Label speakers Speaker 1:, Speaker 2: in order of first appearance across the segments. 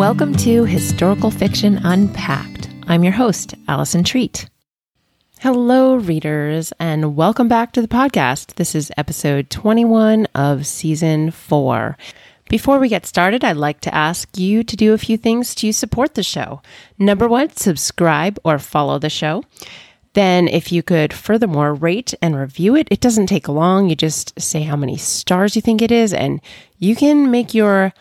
Speaker 1: Welcome to Historical Fiction Unpacked. I'm your host, Allison Treat. Hello, readers, and welcome back to the podcast. This is episode 21 of season four. Before we get started, I'd like to ask you to do a few things to support the show. Number one, subscribe or follow the show. Then, if you could furthermore rate and review it, it doesn't take long. You just say how many stars you think it is, and you can make your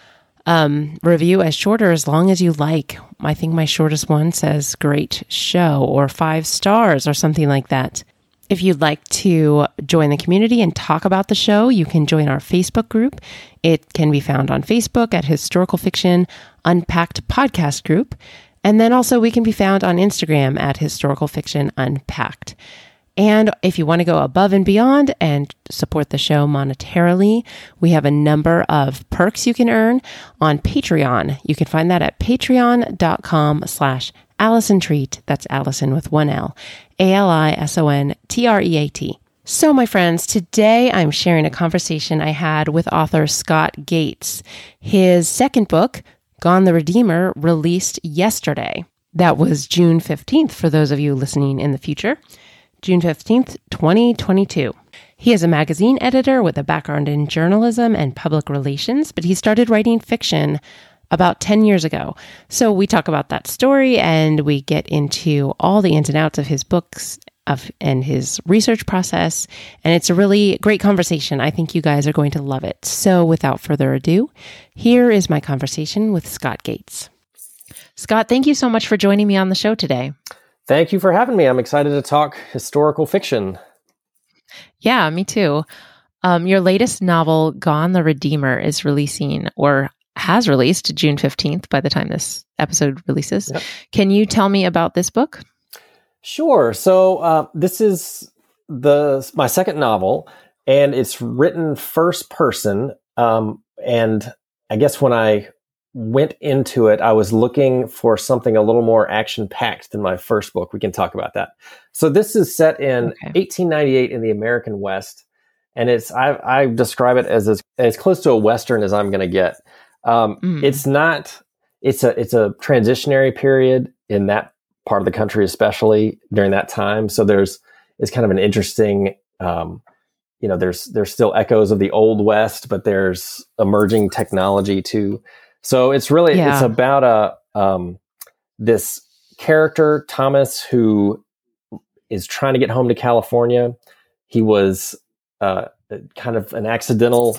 Speaker 1: um, review as short or as long as you like. I think my shortest one says great show or five stars or something like that. If you'd like to join the community and talk about the show, you can join our Facebook group. It can be found on Facebook at Historical Fiction Unpacked Podcast Group. And then also we can be found on Instagram at Historical Fiction Unpacked. And if you want to go above and beyond and support the show monetarily, we have a number of perks you can earn on Patreon. You can find that at patreon.com slash Allison Treat. That's Allison with one L. A-L-I-S-O-N-T-R-E-A-T. So, my friends, today I'm sharing a conversation I had with author Scott Gates. His second book, Gone the Redeemer, released yesterday. That was June 15th for those of you listening in the future. June 15th, 2022. He is a magazine editor with a background in journalism and public relations, but he started writing fiction about 10 years ago. So we talk about that story and we get into all the ins and outs of his books of and his research process and it's a really great conversation. I think you guys are going to love it. So without further ado, here is my conversation with Scott Gates. Scott, thank you so much for joining me on the show today.
Speaker 2: Thank you for having me. I'm excited to talk historical fiction.
Speaker 1: Yeah, me too. Um, your latest novel, Gone the Redeemer, is releasing or has released June 15th by the time this episode releases. Yep. Can you tell me about this book?
Speaker 2: Sure. So, uh, this is the my second novel, and it's written first person. Um, and I guess when I went into it, I was looking for something a little more action packed than my first book. We can talk about that. So this is set in okay. 1898 in the American West, and it's I, I describe it as, as as close to a western as I'm going to get. Um, mm. It's not. It's a it's a transitionary period in that part of the country, especially during that time. So there's it's kind of an interesting. Um, you know, there's there's still echoes of the old west, but there's emerging technology too. So it's really yeah. it's about a um, this character Thomas who is trying to get home to California. He was uh, kind of an accidental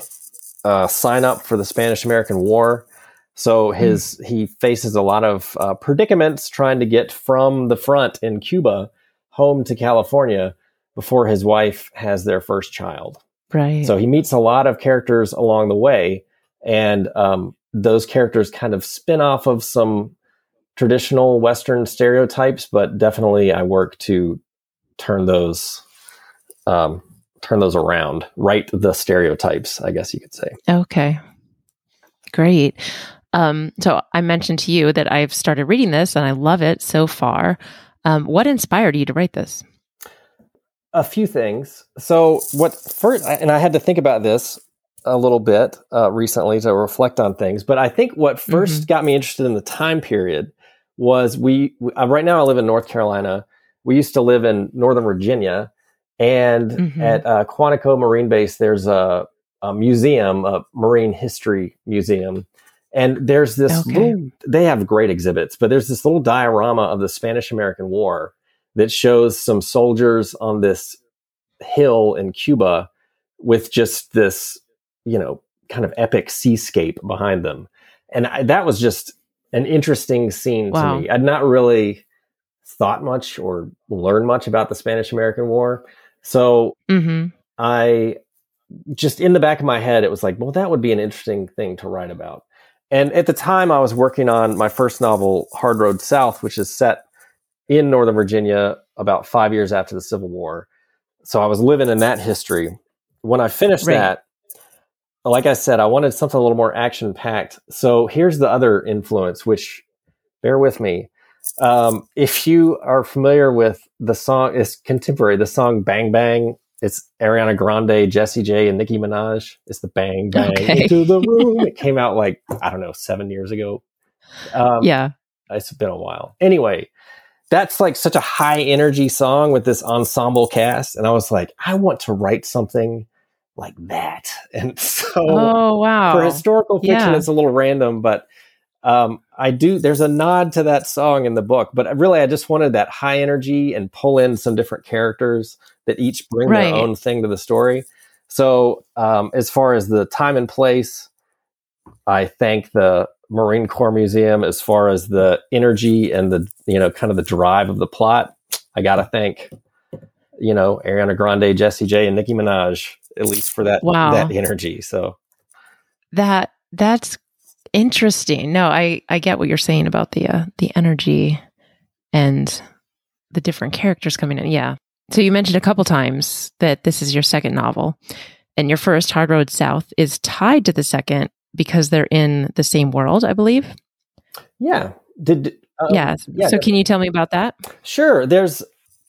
Speaker 2: uh, sign up for the Spanish American War. So his mm. he faces a lot of uh, predicaments trying to get from the front in Cuba home to California before his wife has their first child.
Speaker 1: Right.
Speaker 2: So he meets a lot of characters along the way, and um, those characters kind of spin off of some traditional Western stereotypes, but definitely I work to turn those um, turn those around, right the stereotypes, I guess you could say.
Speaker 1: Okay, great. Um, so I mentioned to you that I've started reading this and I love it so far. Um, what inspired you to write this?
Speaker 2: A few things. So what first, and I had to think about this a little bit uh, recently to reflect on things. But I think what 1st mm-hmm. got me interested in the time period was we, we uh, right now I live in North Carolina. We used to live in Northern Virginia, and mm-hmm. at uh, Quantico Marine Base, there's a, a, museum, a marine history museum. And there's this okay. little, they have great exhibits, but there's this little diorama of the Spanish American War that shows some soldiers on this hill in Cuba with just this you know, kind of epic seascape behind them. And I, that was just an interesting scene wow. to me. I'd not really thought much or learned much about the Spanish American War. So mm-hmm. I just in the back of my head, it was like, well, that would be an interesting thing to write about. And at the time, I was working on my first novel, Hard Road South, which is set in Northern Virginia about five years after the Civil War. So I was living in that history. When I finished right. that, like I said, I wanted something a little more action packed. So here's the other influence, which bear with me. Um, if you are familiar with the song, it's contemporary, the song Bang Bang. It's Ariana Grande, Jessie J, and Nicki Minaj. It's the Bang Bang okay. into the room. it came out like, I don't know, seven years ago. Um,
Speaker 1: yeah.
Speaker 2: It's been a while. Anyway, that's like such a high energy song with this ensemble cast. And I was like, I want to write something like that. And so
Speaker 1: Oh, wow.
Speaker 2: for historical fiction,
Speaker 1: Yeah.
Speaker 2: it's a little random, but um, I do, there's a nod to that song in the book, but really I just wanted that high energy and pull in some different characters that each bring
Speaker 1: Right.
Speaker 2: their own thing to the story. So um, as far as the time and place, I thank the Marine Corps Museum as far as the energy and the you know kind of the drive of the plot. I gotta thank you know Ariana Grande, Jessie J, and Nicki Minaj at least for that
Speaker 1: Wow.
Speaker 2: that energy. So
Speaker 1: that that's interesting. No, I I get what you're saying about the uh, the energy and the different characters coming in. Yeah. So you mentioned a couple times that this is your second novel, and your first, Hard Road South, is tied to the second because they're in the same world, I believe.
Speaker 2: yeah, did uh,
Speaker 1: yeah.
Speaker 2: yeah,
Speaker 1: So can you tell me about that?
Speaker 2: sure. There's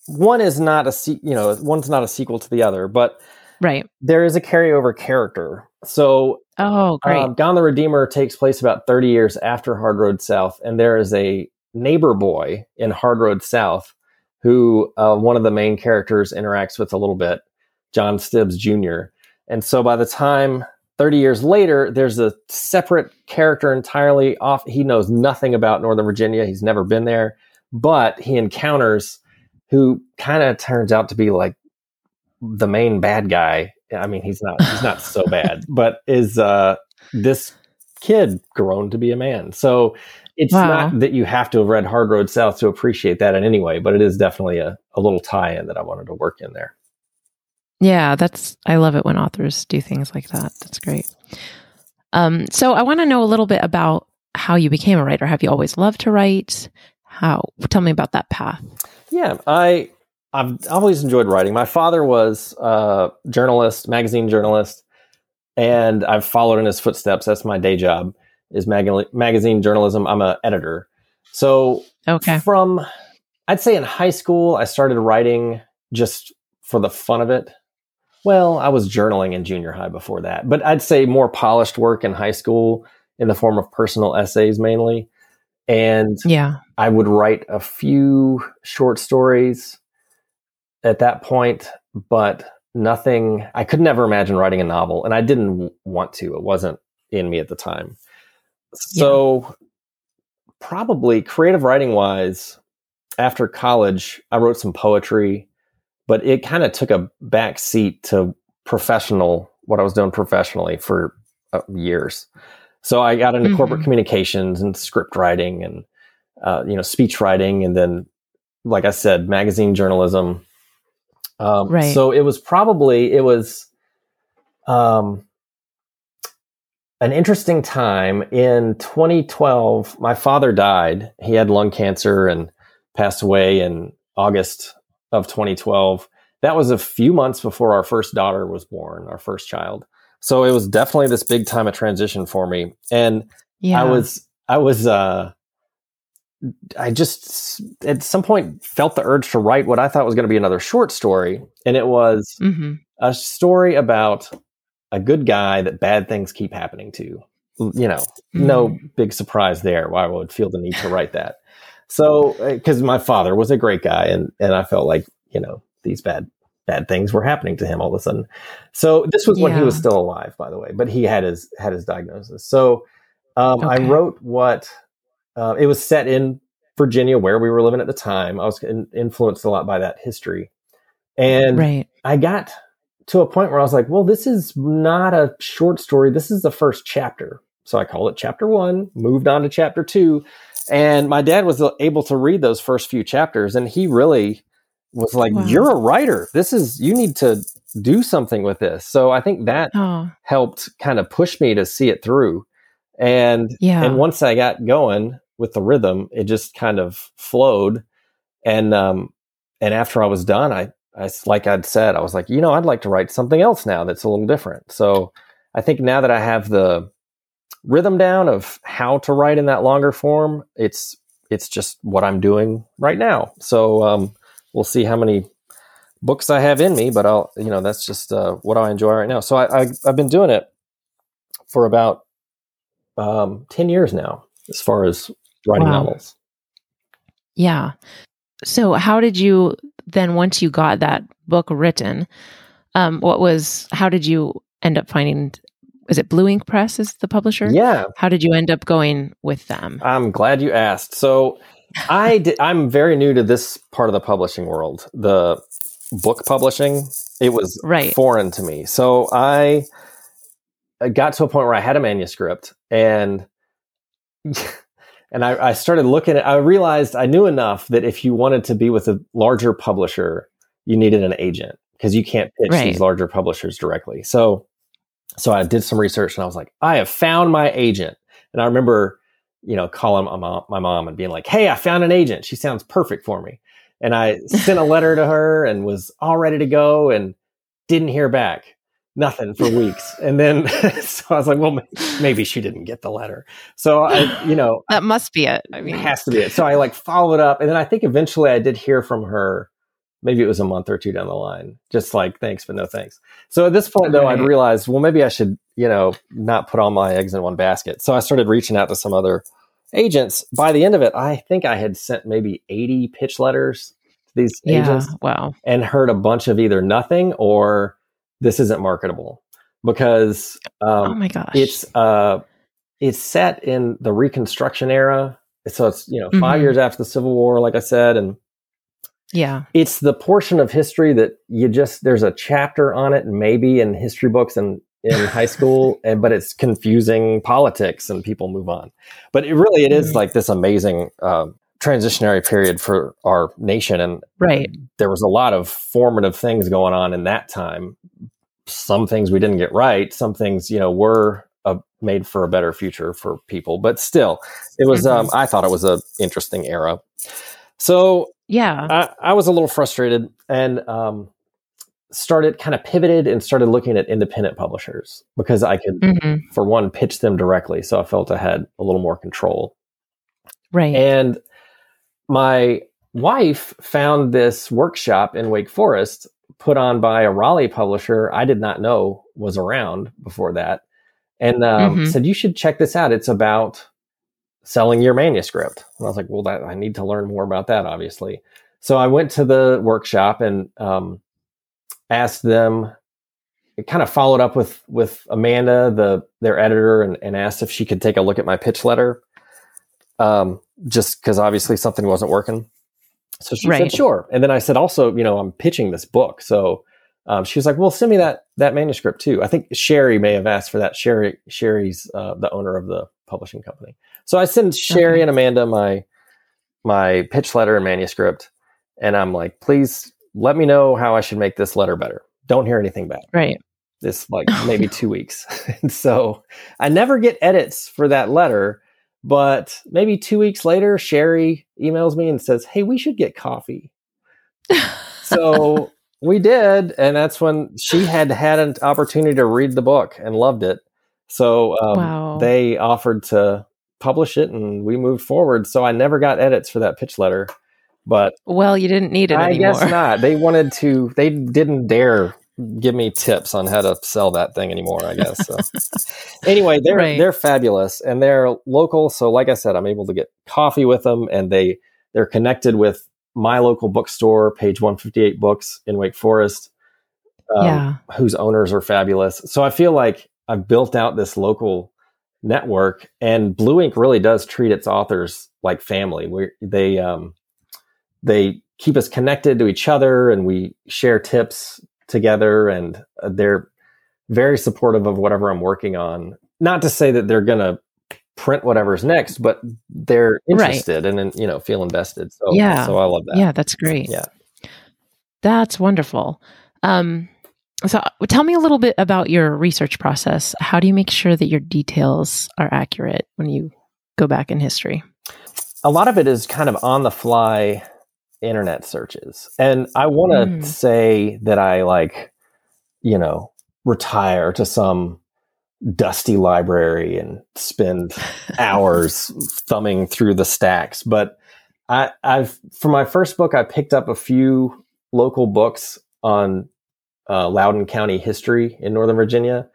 Speaker 2: one is not a se- you know one's not a sequel to the other, but
Speaker 1: Right.
Speaker 2: there is a carryover character. So
Speaker 1: Oh, great.
Speaker 2: Um, Gone the Redeemer takes place about 30 years after Hard Road South, and there is a neighbor boy in Hard Road South who uh, one of the main characters interacts with a little bit, John Stibbs Jr. And so by the time 30 years later, there's a separate character entirely off. He knows nothing about Northern Virginia, he's never been there, but he encounters who kind of turns out to be like the main bad guy. I mean, he's not he's not so bad, but is uh, this kid grown to be a man? So it's
Speaker 1: Wow.
Speaker 2: not that you have to have read Hard Road South to appreciate that in any way, but it is definitely a, a little tie-in that I wanted to work in there.
Speaker 1: Yeah, that's I love it when authors do things like that. That's great. Um, so I want to know a little bit about how you became a writer. Have you always loved to write? How? Tell me about that path.
Speaker 2: Yeah, I I've always enjoyed writing. My father was a journalist, magazine journalist, and I've followed in his footsteps. That's my day job is mag- magazine journalism. I'm an editor. So
Speaker 1: Okay.
Speaker 2: from I'd say in high school, I started writing just for the fun of it. Well, I was journaling in junior high before that, but I'd say more polished work in high school in the form of personal essays mainly. And
Speaker 1: Yeah.
Speaker 2: I would write a few short stories at that point, but nothing. I could never imagine writing a novel, and I didn't want to. It wasn't in me at the time. So, probably creative writing wise, after college, I wrote some poetry, but it kind of took a back seat to professional, what I was doing professionally for uh, years. So I got into corporate
Speaker 1: Mhm.
Speaker 2: communications and script writing and uh, you know speech writing, and then, like I said, magazine journalism. Um,
Speaker 1: Right.
Speaker 2: So it was probably it was um, an interesting time in 2012. My father died. He had lung cancer and passed away in August of 2012. That was a few months before our first daughter was born, our first child. So it was definitely this big time of transition for me. And
Speaker 1: Yeah.
Speaker 2: I was, I was, uh, I just at some point felt the urge to write what I thought was going to be another short story. And it was
Speaker 1: hmm
Speaker 2: a story about a good guy that bad things keep happening to. You know, no big surprise there why I would feel the need to write that. So, because my father was a great guy, and and I felt like you know these bad bad things were happening to him all of a sudden. So this was when he was still alive, by the way, but he had his had his diagnosis. So um, I wrote what uh, it was set in Virginia, where we were living at the time. I was in, influenced a lot by that history, and
Speaker 1: Right.
Speaker 2: I got to a point where I was like, well, this is not a short story. This is the first chapter. So I called it chapter one, moved on to chapter two. And my dad was able to read those first few chapters. And he really was like,
Speaker 1: Wow.
Speaker 2: you're a writer. This is, you need to do something with this. So I think that
Speaker 1: Oh,
Speaker 2: helped kind of push me to see it through. And
Speaker 1: yeah.
Speaker 2: and once I got going with the rhythm, it just kind of flowed. And um and after I was done, I I like I'd said, I was like, you know, I'd like to write something else now that's a little different. So I think now that I have the rhythm down of how to write in that longer form, it's it's just what I'm doing right now. So um we'll see how many books I have in me, but I'll you know, that's just uh what I enjoy right now. So I, I I've been doing it for about um, 10 years now. as far as writing
Speaker 1: Wow.
Speaker 2: novels.
Speaker 1: Yeah. So how did you then once you got that book written, um, what was how did you end up finding is it Blue Ink Press is the publisher?
Speaker 2: Yeah,
Speaker 1: How did you end up going with them?
Speaker 2: I'm glad you asked. So I did, I'm very new to this part of the publishing world. The book publishing, it was
Speaker 1: Right.
Speaker 2: foreign to me. So I I got to a point where I had a manuscript and and I, I started looking at I realized I knew enough that if you wanted to be with a larger publisher, you needed an agent because you can't pitch
Speaker 1: Right.
Speaker 2: these larger publishers directly. So so I did some research and I was like, I have found my agent. And I remember, you know, calling my mom, my mom and being like, Hey, I found an agent. She sounds perfect for me. And I sent a letter to her and was all ready to go and didn't hear back. Nothing for weeks. And then so I was like, well, maybe she didn't get the letter. So I, you know,
Speaker 1: That must be it. I
Speaker 2: it
Speaker 1: mean,
Speaker 2: has to be it. So I like followed up, and then I think eventually I did hear from her. Maybe it was a month or two down the line, just like thanks, but no thanks. So at this point, though, I'd realized, well, maybe I should, you know, not put all my eggs in one basket. So I started reaching out to some other agents. By the end of it, I think I had sent maybe 80 pitch letters to these
Speaker 1: yeah.
Speaker 2: agents
Speaker 1: Wow.
Speaker 2: and heard a bunch of either nothing or this isn't marketable because um,
Speaker 1: oh my gosh.
Speaker 2: it's uh it's set in the reconstruction era so it's you know 5
Speaker 1: Mhm.
Speaker 2: years after the civil war like i said and
Speaker 1: yeah.
Speaker 2: it's the portion of history that you just there's a chapter on it maybe in history books and in high school and but it's confusing politics and people move on but it really it is
Speaker 1: Mhm.
Speaker 2: like this amazing um transitionary period for our nation and
Speaker 1: Right.
Speaker 2: there was a lot of formative things going on in that time. Some things we didn't get right. Some things, you know, were uh, made for a better future for people. But still, it was. Um, I thought it was an interesting era. So
Speaker 1: Yeah.
Speaker 2: I, I was a little frustrated and um, started kind of pivoted and started looking at independent publishers because I could,
Speaker 1: hmm
Speaker 2: for one, pitch them directly. So I felt I had a little more control.
Speaker 1: Right.
Speaker 2: And my wife found this workshop in Wake Forest put on by a Raleigh publisher I did not know was around before that. And um,
Speaker 1: Mhm.
Speaker 2: said, You should check this out. It's about selling your manuscript. And I was like, Well, that, I need to learn more about that, obviously. So I went to the workshop and um, asked them. It kind of followed up with with Amanda, the their editor, and, and asked if she could take a look at my pitch letter um, just because obviously something wasn't working. So she
Speaker 1: Right.
Speaker 2: said, sure. And then I said, also, you know, I'm pitching this book. So um, she was like, well, send me that that manuscript too. I think Sherry may have asked for that. Sherry Sherry's uh, the owner of the publishing company. So I sent Sherry
Speaker 1: Okay.
Speaker 2: and Amanda my my pitch letter and manuscript, and I'm like, please let me know how I should make this letter better. Don't hear anything back
Speaker 1: right.
Speaker 2: this like maybe two weeks. and so I never get edits for that letter, but maybe two weeks later, Sherry emails me and says, Hey, we should get coffee. So we did. And that's when she had had an opportunity to read the book and loved it. So um,
Speaker 1: Wow.
Speaker 2: they offered to publish it and we moved forward. So I never got edits for that pitch letter. But
Speaker 1: well, you didn't need it
Speaker 2: I
Speaker 1: anymore.
Speaker 2: guess not. They wanted to. They didn't dare give me tips on how to sell that thing anymore. I guess. So. anyway, they're
Speaker 1: Right.
Speaker 2: they're fabulous and they're local. So, like I said, I'm able to get coffee with them, and they they're connected with my local bookstore, Page 158 Books in Wake Forest, um,
Speaker 1: Yeah.
Speaker 2: whose owners are fabulous. So I feel like I've built out this local network, and Blue Ink really does treat its authors like family. We they um, they keep us connected to each other, and we share tips together, and uh, they're very supportive of whatever I'm working on. Not to say that they're going to print whatever's next, but they're interested and, and you know feel invested. So
Speaker 1: Yeah.
Speaker 2: so I love that.
Speaker 1: Yeah, that's great.
Speaker 2: Yeah.
Speaker 1: That's wonderful. Um, so uh, tell me a little bit about your research process. How do you make sure that your details are accurate when you go back in history?
Speaker 2: a lot of it is kind of on the fly internet searches. And I want to
Speaker 1: Mm.
Speaker 2: say that I like, you know, retire to some dusty library and spend hours thumbing through the stacks. But I, I've, for my first book, I picked up a few local books on uh, Loudoun County history in Northern Virginia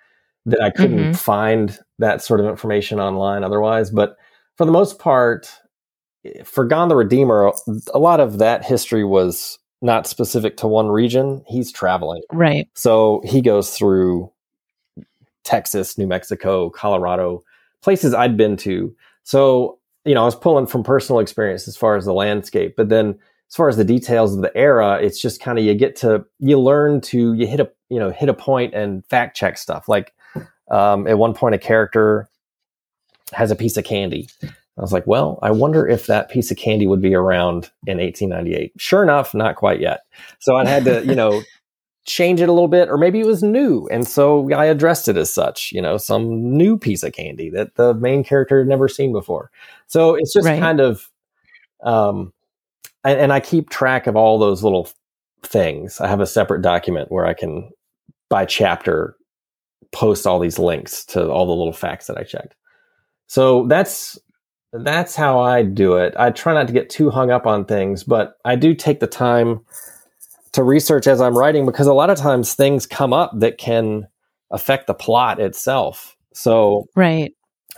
Speaker 2: that I couldn't
Speaker 1: Mhm.
Speaker 2: find that sort of information online otherwise. But for the most part, for Gone the Redeemer, a lot of that history was not specific to one region. He's traveling.
Speaker 1: Right.
Speaker 2: So he goes through Texas, New Mexico, Colorado, places I'd been to. So, you know, I was pulling from personal experience as far as the landscape, but then as far as the details of the era, it's just kind of you get to you learn to you hit a you know hit a point and fact check stuff. Like um, at one point, a character has a piece of candy. I was like, well, I wonder if that piece of candy would be around in 1898. Sure enough, not quite yet. So I had to, you know, change it a little bit, or maybe it was new. And so I addressed it as such, you know, some new piece of candy that the main character had never seen before. So it's just right. kind of, um, and, and I keep track of all those little things. I have a separate document where I can, by chapter, post all these links to all the little facts that I checked. So that's that's how I do it. I try not to get too hung up on things, but I do take the time to research as I'm writing because a lot of times things come up that can affect the plot itself. So,
Speaker 1: right.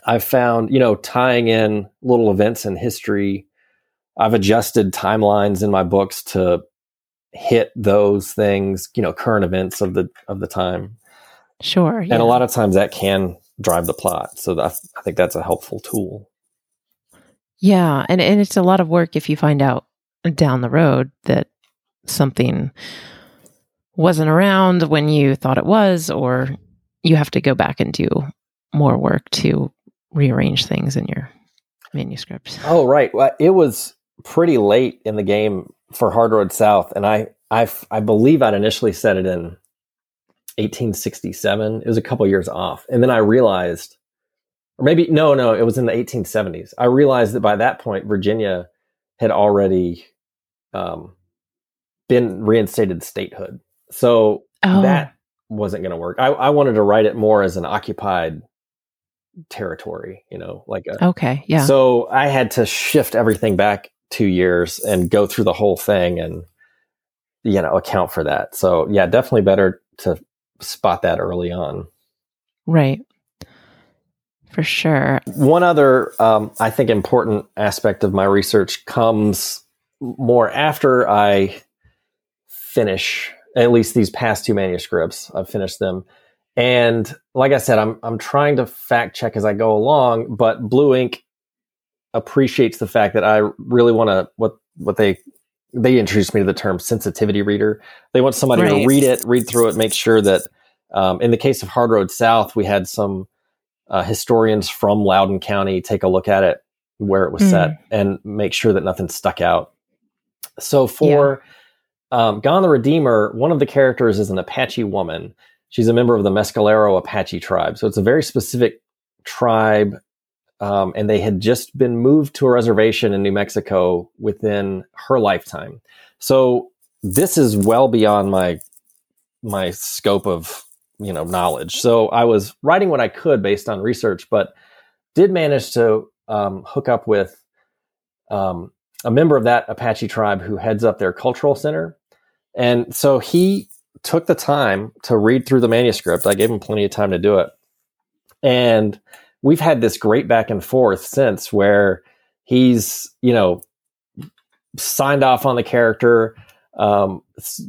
Speaker 2: I've found, you know, tying in little events in history. I've adjusted timelines in my books to hit those things, you know, current events of the of the time.
Speaker 1: Sure.
Speaker 2: Yeah. And a lot of times that can drive the plot. So I think that's a helpful tool.
Speaker 1: Yeah, and and it's a lot of work if you find out down the road that something wasn't around when you thought it was or you have to go back and do more work to rearrange things in your manuscripts.
Speaker 2: Oh, right. Well, it was pretty late in the game for Hard Road South and I I I believe I'd initially set it in 1867. It was a couple years off. And then I realized or maybe no, no, it was in the 1870s. I realized that by that point, Virginia had already um, been reinstated statehood, so oh. that wasn't going to work. I, I, wanted to write it more as an occupied territory, you know, like a,
Speaker 1: okay, yeah.
Speaker 2: So I had to shift everything back two years and go through the whole thing and you know account for that. So yeah, definitely better to spot that early on.
Speaker 1: Right for sure.
Speaker 2: One other, um, I think, important aspect of my research comes more after I finish at least these past two manuscripts. I've finished them. And like I said, I'm I'm trying to fact check as I go along, but Blue Ink appreciates the fact that I really want to what what they they introduced me to the term sensitivity reader. They want somebody right. to read it, read through it, make sure that um, in the case of Hard Road South, we had some uh, historians from Loudoun County take a look at it where it was mm. set and make sure that nothing stuck out. So for yeah. um, Gone the Redeemer, one of the characters is an Apache woman. She's a member of the Mescalero Apache tribe. So it's a very specific tribe. Um, and they had just been moved to a reservation in New Mexico within her lifetime. So this is well beyond my my scope of you know knowledge. So I was writing what I could based on research, but did manage to um, hook up with um, a member of that Apache tribe who heads up their cultural center, and so he took the time to read through the manuscript. I gave him plenty of time to do it, and we've had this great back and forth since where he's you know signed off on the character um,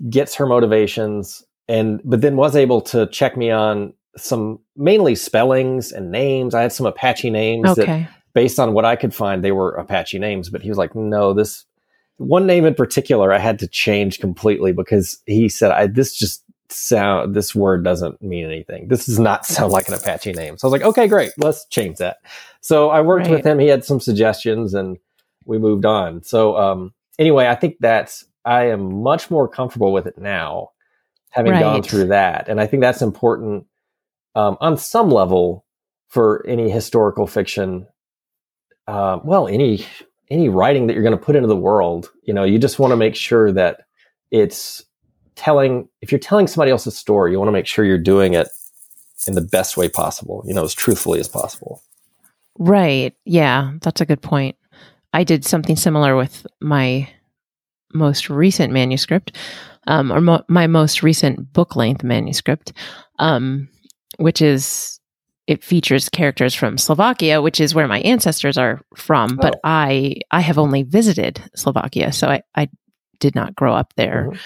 Speaker 2: gets her motivations and but then was able to check me on some mainly spellings and names. I had some Apache names okay. that based on what I could find, they were Apache names, but he was like, no, this one name in particular I had to change completely because he said, I, this just sound, this word doesn't mean anything. This does not sound like an Apache name. So I was like, okay, great. Let's change that. So I worked right. with him. He had some suggestions and we moved on. So, um, anyway, I think that's, I am much more comfortable with it now having right. gone through that. And I think that's important um, on some level for any historical fiction. Uh, well, any any writing that you're going to put into the world, you know, you just want to make sure that it's telling. If you're telling somebody else's story, you want to make sure you're doing it in the best way possible. You know, as truthfully as possible.
Speaker 1: Right. Yeah, that's a good point. I did something similar with my most recent manuscript um, or mo- my most recent book length manuscript, um, which is it features characters from Slovakia, which is where my ancestors are from, but
Speaker 2: Oh.
Speaker 1: I I have only visited Slovakia, so I I did not grow up there.
Speaker 2: Mhm.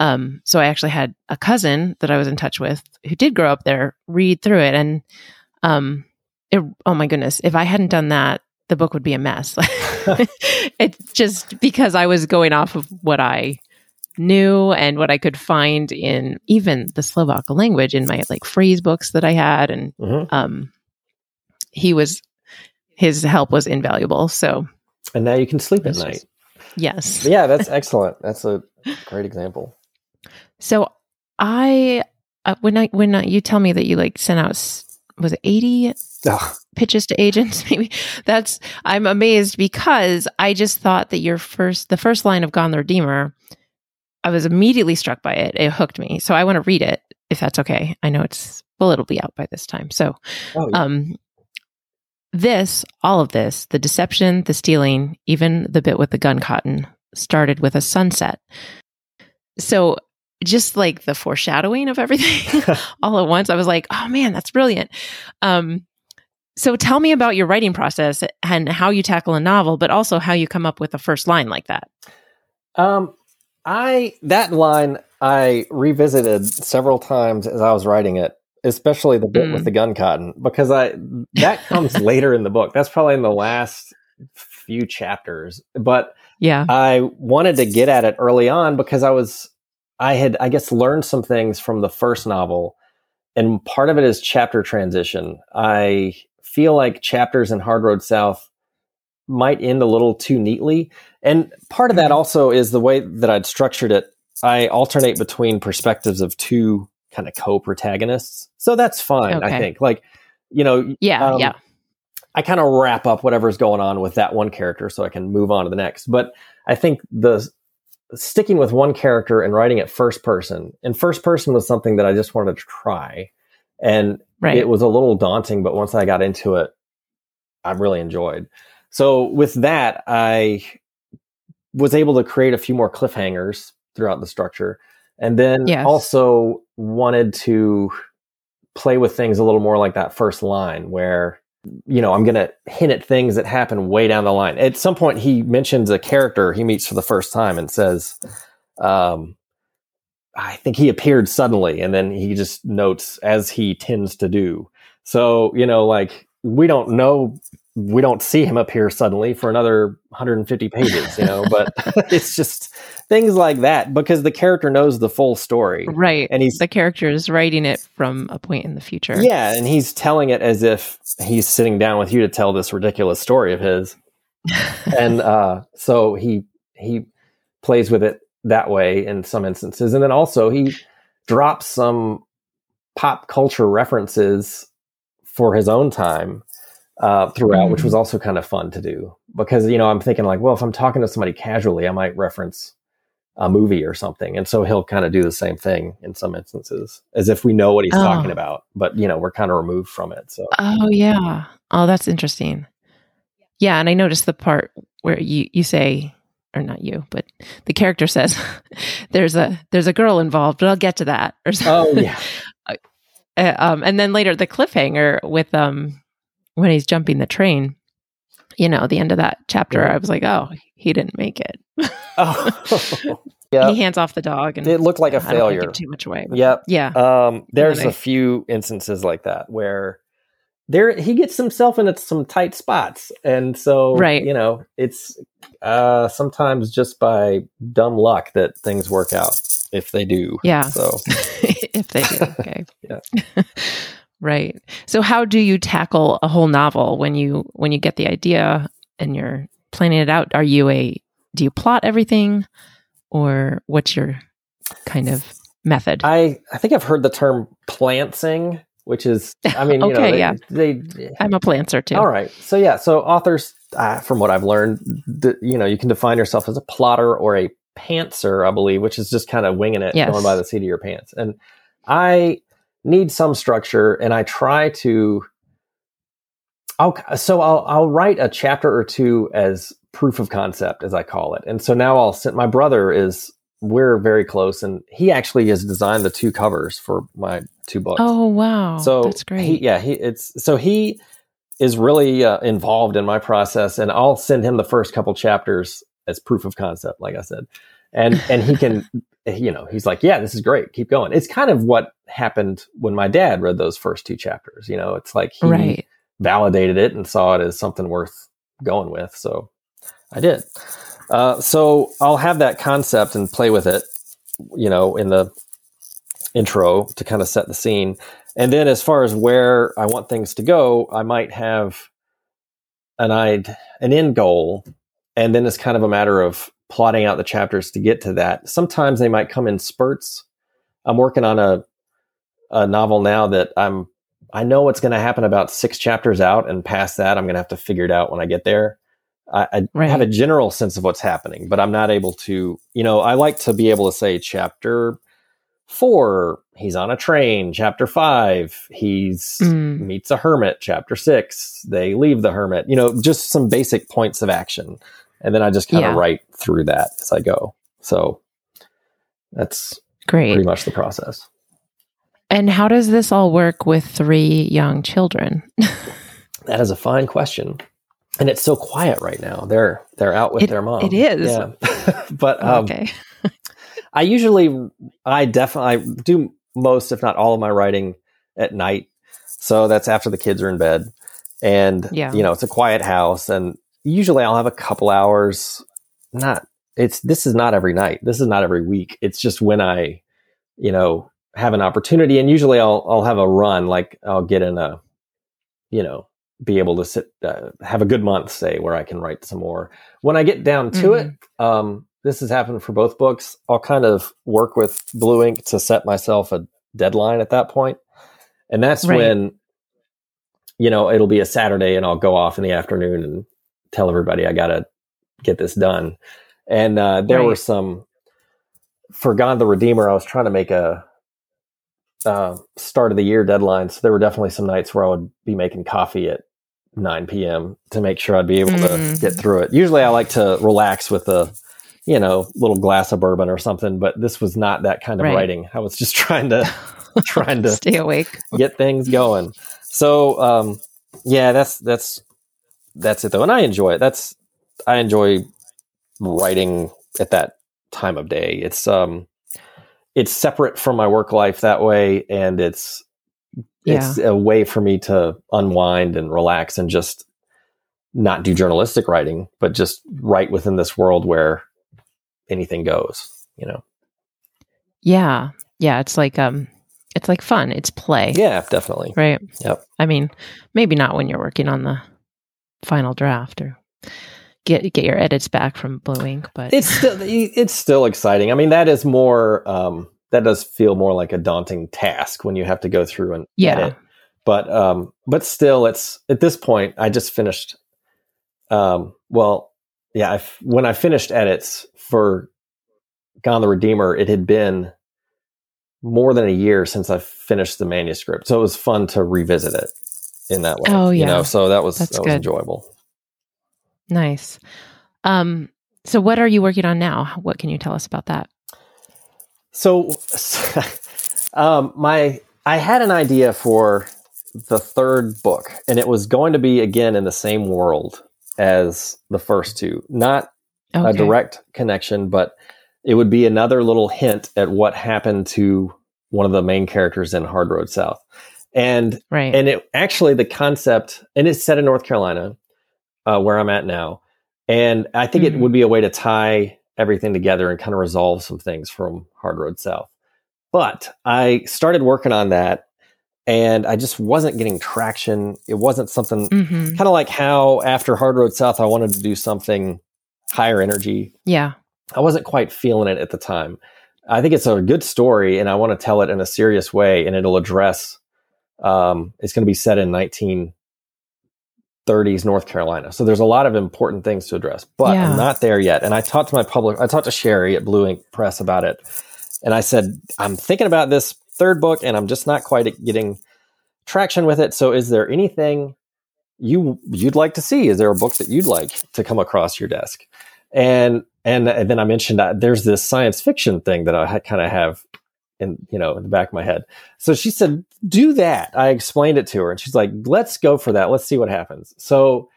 Speaker 1: Um, so I actually had a cousin that I was in touch with who did grow up there read through it, and um, it, oh my goodness, if I hadn't done that, the book would be a mess. it's just because I was going off of what I knew and what I could find in even the Slovak language in my like phrase books that I had, and
Speaker 2: Mhm.
Speaker 1: um, he was his help was invaluable. So
Speaker 2: And now you can sleep at night.
Speaker 1: was- yes,
Speaker 2: Yeah, that's excellent. That's a great example.
Speaker 1: So I uh, when I when uh, you tell me that you like sent out was it 80
Speaker 2: Ugh.
Speaker 1: pitches to agents maybe. That's I'm amazed because I just thought that your first the first line of Gone the Redeemer I was immediately struck by it. It hooked me. So I want to read it if that's okay. I know it's well it'll be out by this time. So
Speaker 2: Oh, yeah.
Speaker 1: um this all of this the deception the stealing even the bit with the gun cotton started with a sunset. So just like the foreshadowing of everything all at once i was like oh man that's brilliant. Um so tell me about your writing process and how you tackle a novel but also how you come up with a first line like that
Speaker 2: Um, I that line I revisited several times as I was writing it, especially the bit
Speaker 1: Mm.
Speaker 2: with the gun cotton, because I that comes later in the book. That's probably in the last few chapters, but
Speaker 1: yeah
Speaker 2: I wanted to get at it early on because I was I had I guess learned some things from the first novel, and part of it is chapter transition. I feel like chapters in Hard Road South might end a little too neatly. And part of that
Speaker 1: Mhm.
Speaker 2: also is the way that I'd structured it. I alternate between perspectives of two kind of co-protagonists. So that's fine, I think. Like, you know,
Speaker 1: yeah
Speaker 2: um,
Speaker 1: yeah
Speaker 2: I kind of wrap up whatever's going on with that one character so I can move on to the next. But I think the sticking with one character and writing it first person and first person was something that I just wanted to try. And
Speaker 1: right
Speaker 2: it was a little daunting, but once I got into it, I really enjoyed. So with that, I was able to create a few more cliffhangers throughout the structure. And then
Speaker 1: Yes.
Speaker 2: also wanted to play with things a little more like that first line where you know, I'm going to hint at things that happen way down the line. At some point, he mentions a character he meets for the first time and says, um, I think he appeared suddenly. And then he just notes, as he tends to do. So, you know, like we don't know, we don't see him appear suddenly for another 150 pages, you know, but it's just things like that because the character knows the full story.
Speaker 1: right
Speaker 2: And he's
Speaker 1: the character is writing it from a point in the future
Speaker 2: yeah, and he's telling it as if he's sitting down with you to tell this ridiculous story of his. and uh, so he he plays with it that way in some instances, and then also he drops some pop culture references for his own time uh, throughout, which
Speaker 1: Mhm.
Speaker 2: was also kind of fun to do because you know I'm thinking like, well, if I'm talking to somebody casually, I might reference a movie or something, and so he'll kind of do the same thing in some instances, as if we know what he's
Speaker 1: Oh.
Speaker 2: talking about, but you know we're kind of removed from it. So
Speaker 1: Oh yeah. Oh, that's interesting. Yeah, and I noticed the part where you you say or not you, but the character says there's a there's a girl involved, but I'll get to that. Or
Speaker 2: oh yeah,
Speaker 1: Uh, um, and then later the cliffhanger with um when he's jumping the train. You know, the end of that chapter,
Speaker 2: Mhm.
Speaker 1: I was like, oh, he didn't make it.
Speaker 2: oh yeah,
Speaker 1: He hands off the dog, and
Speaker 2: it looked like a
Speaker 1: wanna
Speaker 2: failure.
Speaker 1: too much away.
Speaker 2: Yep.
Speaker 1: Yeah.
Speaker 2: Um, there's
Speaker 1: then I-
Speaker 2: a few instances like that where there he gets himself into some tight spots, and so
Speaker 1: Right.
Speaker 2: you know it's uh, sometimes just by dumb luck that things work out if they do.
Speaker 1: Yeah.
Speaker 2: So
Speaker 1: if they do. Okay.
Speaker 2: Yeah.
Speaker 1: right. So how do you tackle a whole novel when you when you get the idea and you're planning it out? Are you a do you plot everything or what's your kind of method?
Speaker 2: I I think I've heard the term plantser, which is I mean you know
Speaker 1: Okay,
Speaker 2: they,
Speaker 1: yeah.
Speaker 2: they
Speaker 1: I'm a plantser too.
Speaker 2: All right. So yeah, so authors, uh, from what I've learned, th- you know, you can define yourself as a plotter or a pantser, I believe, which is just kind of winging it,
Speaker 1: Yes.
Speaker 2: going by the seat of your pants. And I need some structure, and I try to. I'll, so I'll I'll write a chapter or two as proof of concept, as I call it. And so now I'll send my brother is we're very close, and he actually has designed the two covers for my two books.
Speaker 1: Oh wow,
Speaker 2: so
Speaker 1: that's great.
Speaker 2: He, yeah, he it's so he is really uh, involved in my process, and I'll send him the first couple chapters as proof of concept, like I said, and and he can, you know, he's like, yeah, this is great, keep going. It's kind of what happened when my dad read those first two chapters. You know, it's like he
Speaker 1: right.
Speaker 2: validated it and saw it as something worth going with. So I did. Uh, so I'll have that concept and play with it, you know, in the intro to kind of set the scene. And then as far as where I want things to go, I might have an I'd, an end goal, and then it's kind of a matter of plotting out the chapters to get to that. Sometimes they might come in spurts. I'm working on a a novel now that I'm I know what's going to happen about six chapters out, and past that, I'm going to have to figure it out when I get there. I, I
Speaker 1: Right.
Speaker 2: have a general sense of what's happening, but I'm not able to. You know, I like to be able to say chapter four, he's on a train. Chapter five, he's
Speaker 1: Mm.
Speaker 2: meets a hermit. Chapter six, they leave the hermit. You know, just some basic points of action, and then I just kind of
Speaker 1: Yeah.
Speaker 2: write through that as I go. So that's
Speaker 1: Great.
Speaker 2: pretty much the process.
Speaker 1: And how does this all work with three young children?
Speaker 2: That is a fine question. And it's so quiet right now. They're they're out with
Speaker 1: It-
Speaker 2: their mom.
Speaker 1: it is.
Speaker 2: Yeah. but um,
Speaker 1: okay.
Speaker 2: I usually I definitely I do most if not all of my writing at night. So that's after the kids are in bed. And
Speaker 1: Yeah.
Speaker 2: you know, it's a quiet house and usually I'll have a couple hours not it's this is not every night. This is not every week. It's just when I you know have an opportunity and usually I'll I'll have a run like I'll get in a you know be able to sit uh, have a good month say where I can write some more. When I get down to
Speaker 1: Mm-hmm.
Speaker 2: it, um this has happened for both books. I'll kind of work with Blue Ink to set myself a deadline at that. And that's
Speaker 1: Right.
Speaker 2: when you know, it'll be a Saturday and I'll go off in the afternoon and tell everybody I got to get this done. And uh, there were some for Gone the Redeemer. I was trying to make a uh, start of the year deadline, so there were definitely some nights where I would be making coffee at 9 p.m. to make sure I'd be able
Speaker 1: Mm.
Speaker 2: to get through it. Usually, I like to relax with a you know little glass of bourbon or something, but this was not that kind of
Speaker 1: Right.
Speaker 2: writing. I was just trying to trying to
Speaker 1: Stay awake.
Speaker 2: get things going. So um, yeah, that's that's that's it though, and I enjoy it. That's I enjoy writing at that time of day. It's um, it's separate from my work life that way, and it's it's a way for me to unwind and relax and just not do journalistic writing, but just write within this world where anything goes. You know?
Speaker 1: Yeah. Yeah. It's like um it's like fun. It's play.
Speaker 2: Yeah, definitely.
Speaker 1: Right.
Speaker 2: Yep.
Speaker 1: I mean, maybe not when you're working on the final draft or get get your edits back from Blue Ink, but
Speaker 2: it's still it's still exciting. I mean, that is more um, that does feel more like a daunting task when you have to go through and
Speaker 1: Yeah.
Speaker 2: edit. But um, but still, it's at this point. I just finished. Um, well, yeah. I f- when I finished edits for Gone the Redeemer, it had been more than a year since I finished the manuscript, so it was fun to revisit it in that way.
Speaker 1: Oh, yeah, you
Speaker 2: know, so that was
Speaker 1: That's
Speaker 2: that was
Speaker 1: good.
Speaker 2: enjoyable.
Speaker 1: Nice. Um so what are you working on now? What can you tell us about that?
Speaker 2: So, um, my I had an idea for the third book, and it was going to be again in the same world as the first two, not a direct connection, but it would be another little hint at what happened to one of the main characters in Hard Road South, and
Speaker 1: Right.
Speaker 2: and it actually the concept, and it's set in North Carolina, uh, where I'm at now, and I think it
Speaker 1: Mhm.
Speaker 2: would be a way to tie everything together and kind of resolve some things from Hard Road South. But I started working on that, and I just wasn't getting traction. It wasn't something
Speaker 1: hmm
Speaker 2: kind of like how after Hard Road South, I wanted to do something higher energy.
Speaker 1: Yeah.
Speaker 2: I wasn't quite feeling it at the time. I think it's a good story, and I want to tell it in a serious way, and it'll address. Um, it's going to be set in 1930s North Carolina, so there's a lot of important things to address. But
Speaker 1: Yeah.
Speaker 2: I'm not there yet, and I talked to my public. I talked to Sherry at Blue Ink Press about it, and I said I'm thinking about this third book, and I'm just not quite getting traction with it. So, is there anything you you'd like to see? Is there a book that you'd like to come across your desk? And and, and then I mentioned that there's this science fiction thing that I kind of have in you know in the back of my head. So she said, "Do that." I explained it to her, and she's like, "Let's go for that. Let's see what happens." So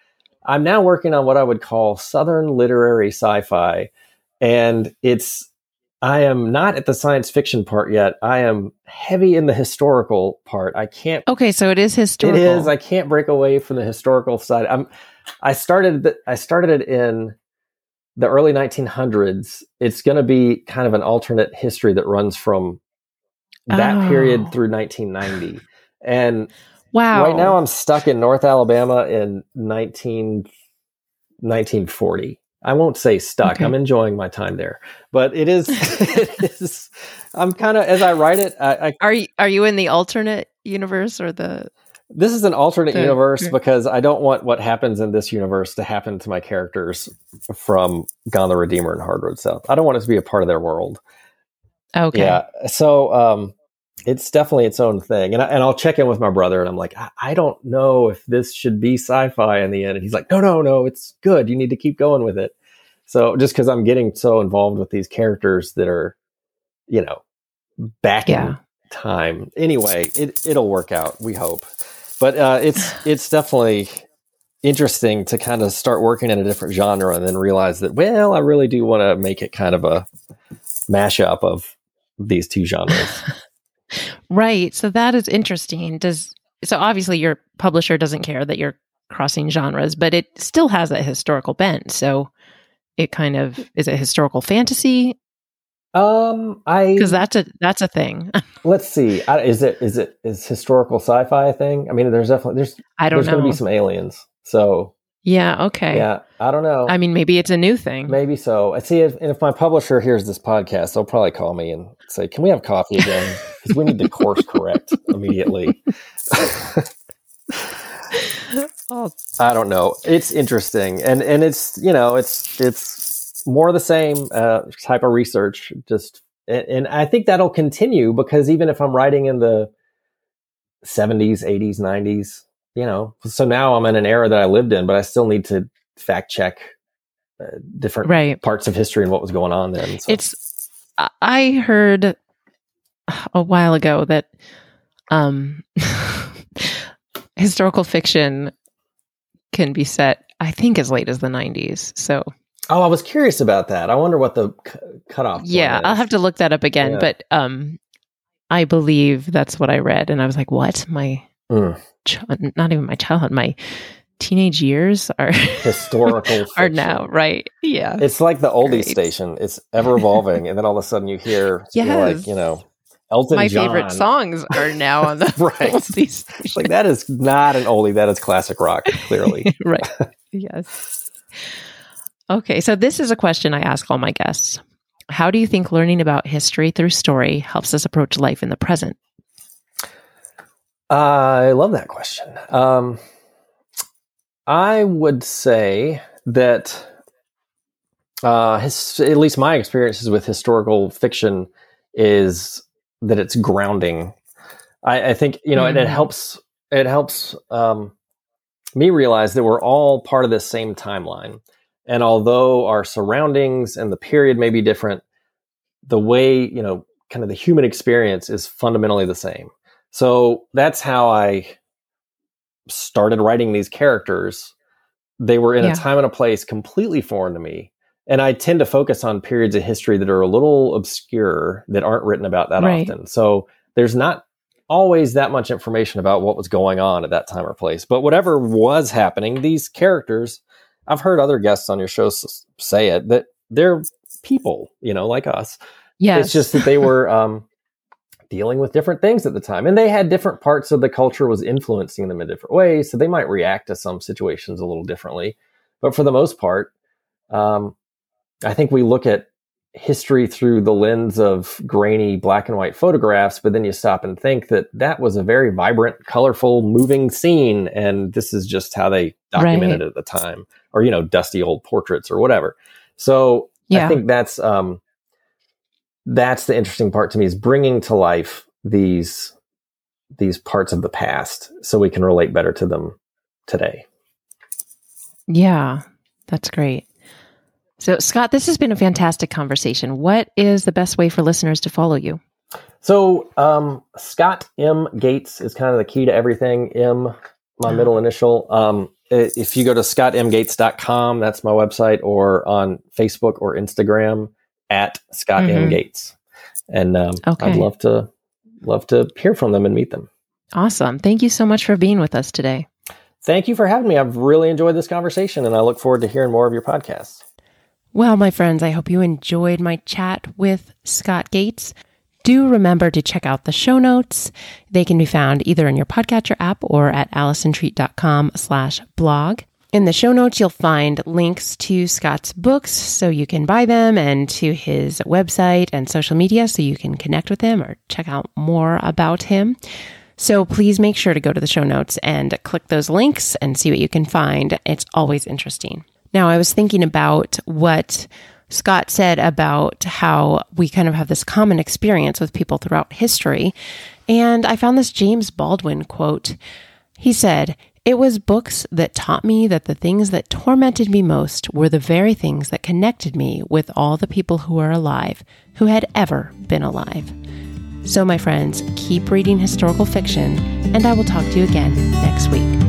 Speaker 2: I'm now working on what I would call Southern literary sci-fi, and it's I am not at the science fiction part yet. I am heavy in the historical part. I can't.
Speaker 1: Okay, so it is historical.
Speaker 2: It is. I can't break away from the historical side. I'm. I started. The, I started it in the early 1900s. It's going to be kind of an alternate history that runs from that oh. period through 1990. And
Speaker 1: wow,
Speaker 2: right now I'm stuck in North Alabama in 19, 1940. I won't say stuck. Okay. I'm enjoying my time there, but it is. it is I'm kind of as I write it. I, I,
Speaker 1: are you are you in the alternate universe or the?
Speaker 2: This is an alternate the, universe because I don't want what happens in this universe to happen to my characters from Gone the Redeemer and Hard Road South. I don't want it to be a part of their world.
Speaker 1: Okay.
Speaker 2: Yeah. So um, it's definitely its own thing. And, I, and I'll check in with my brother and I'm like, I, I, don't know if this should be sci fi in the end. And he's like, no, no, no, it's good. You need to keep going with it. So just because I'm getting so involved with these characters that are, you know, back yeah. in time. Anyway, it, it'll work out, we hope. But uh, it's it's definitely interesting to kind of start working in a different genre and then realize that, well, I really do want to make it kind of a mashup of these two genres.
Speaker 1: right. So that is interesting. Does so obviously your publisher doesn't care that you're crossing genres, but it still has a historical bent. So it kind of is a historical fantasy.
Speaker 2: Um, I
Speaker 1: because that's a that's a thing.
Speaker 2: let's see. I, is it is it is historical sci-fi a thing? I mean, there's definitely there's
Speaker 1: I don't
Speaker 2: there's
Speaker 1: know.
Speaker 2: going to be some aliens. So
Speaker 1: yeah, okay.
Speaker 2: Yeah, I don't know.
Speaker 1: I mean, maybe it's a new thing.
Speaker 2: Maybe so. I see. If, and if my publisher hears this podcast, they'll probably call me and say, "Can we have coffee again? Because we need to course correct immediately." oh. I don't know. It's interesting, and and it's you know it's it's more of the same uh, type of research. Just and, and I think that'll continue because even if I'm writing in the 70s, 80s, 90s, you know, so now I'm in an era that I lived in, but I still need to fact check uh, different
Speaker 1: right.
Speaker 2: parts of history and what was going on then.
Speaker 1: So. It's, I heard a while ago that um, historical fiction can be set, I think, as late as the 90s. So.
Speaker 2: Oh, I was curious about that. I wonder what the c- cutoff.
Speaker 1: Yeah, I'll have to look that up again. Yeah. But um, I believe that's what I read, and I was like, "What? My mm ch- not even my childhood, my teenage years are
Speaker 2: historical
Speaker 1: are now right. Yeah,
Speaker 2: it's like the oldie Great. station. It's ever evolving, and then all of a sudden you hear, yes. like you know, Elton
Speaker 1: My
Speaker 2: John.
Speaker 1: favorite songs are now on the
Speaker 2: right. oldie station. Like that is not an oldie. That is classic rock. Clearly,
Speaker 1: right. Yes. Okay, so this is a question I ask all my guests. How do you think learning about history through story helps us approach life in the present?
Speaker 2: I love that question. Um, I would say that, uh, his, at least my experiences with historical fiction is that it's grounding. I, I think you know, mm-hmm. and it helps. It helps um, me realize that we're all part of this same timeline. And although our surroundings and the period may be different, the way you know, kind of the human experience is fundamentally the same. So that's how I started writing these characters. They were in yeah. a time and a place completely foreign to me. And I tend to focus on periods of history that are a little obscure that aren't written about that right. often. So there's not always that much information about what was going on at that time or place. But whatever was happening, these characters, I've heard other guests on your show say it that they're people, you know, like us.
Speaker 1: Yeah,
Speaker 2: it's just that they were um, dealing with different things at the time and they had different parts of the culture was influencing them in different ways so they might react to some situations a little differently but for the most part um, i think we look at history through the lens of grainy black and white photographs but then you stop and think that that was a very vibrant colorful moving scene and this is just how they documented right. it at the time or you know dusty old portraits or whatever so yeah. i think that's um, that's the interesting part to me is bringing to life these these parts of the past so we can relate better to them today.
Speaker 1: Yeah, that's great. So, Scott, this has been a fantastic conversation. What is the best way for listeners to follow you?
Speaker 2: So, um, Scott M. Gates is kind of the key to everything. M, my middle initial. Um, if you go to scottmgates.com, that's my website, or on Facebook or Instagram at Scott mm-hmm. M. Gates. And um, okay. I'd love to love to hear from them and meet them.
Speaker 1: Awesome. Thank you so much for being with us today.
Speaker 2: Thank you for having me. I've really enjoyed this conversation and I look forward to hearing more of your podcasts.
Speaker 1: Well, my friends, I hope you enjoyed my chat with Scott Gates. Do remember to check out the show notes. They can be found either in your podcatcher app or at allisontreat.com slash blog. In the show notes, you'll find links to Scott's books so you can buy them and to his website and social media so you can connect with him or check out more about him. So please make sure to go to the show notes and click those links and see what you can find. It's always interesting. Now, I was thinking about what Scott said about how we kind of have this common experience with people throughout history. And I found this James Baldwin quote. He said, It was books that taught me that the things that tormented me most were the very things that connected me with all the people who are alive, who had ever been alive. So, my friends, keep reading historical fiction, and I will talk to you again next week.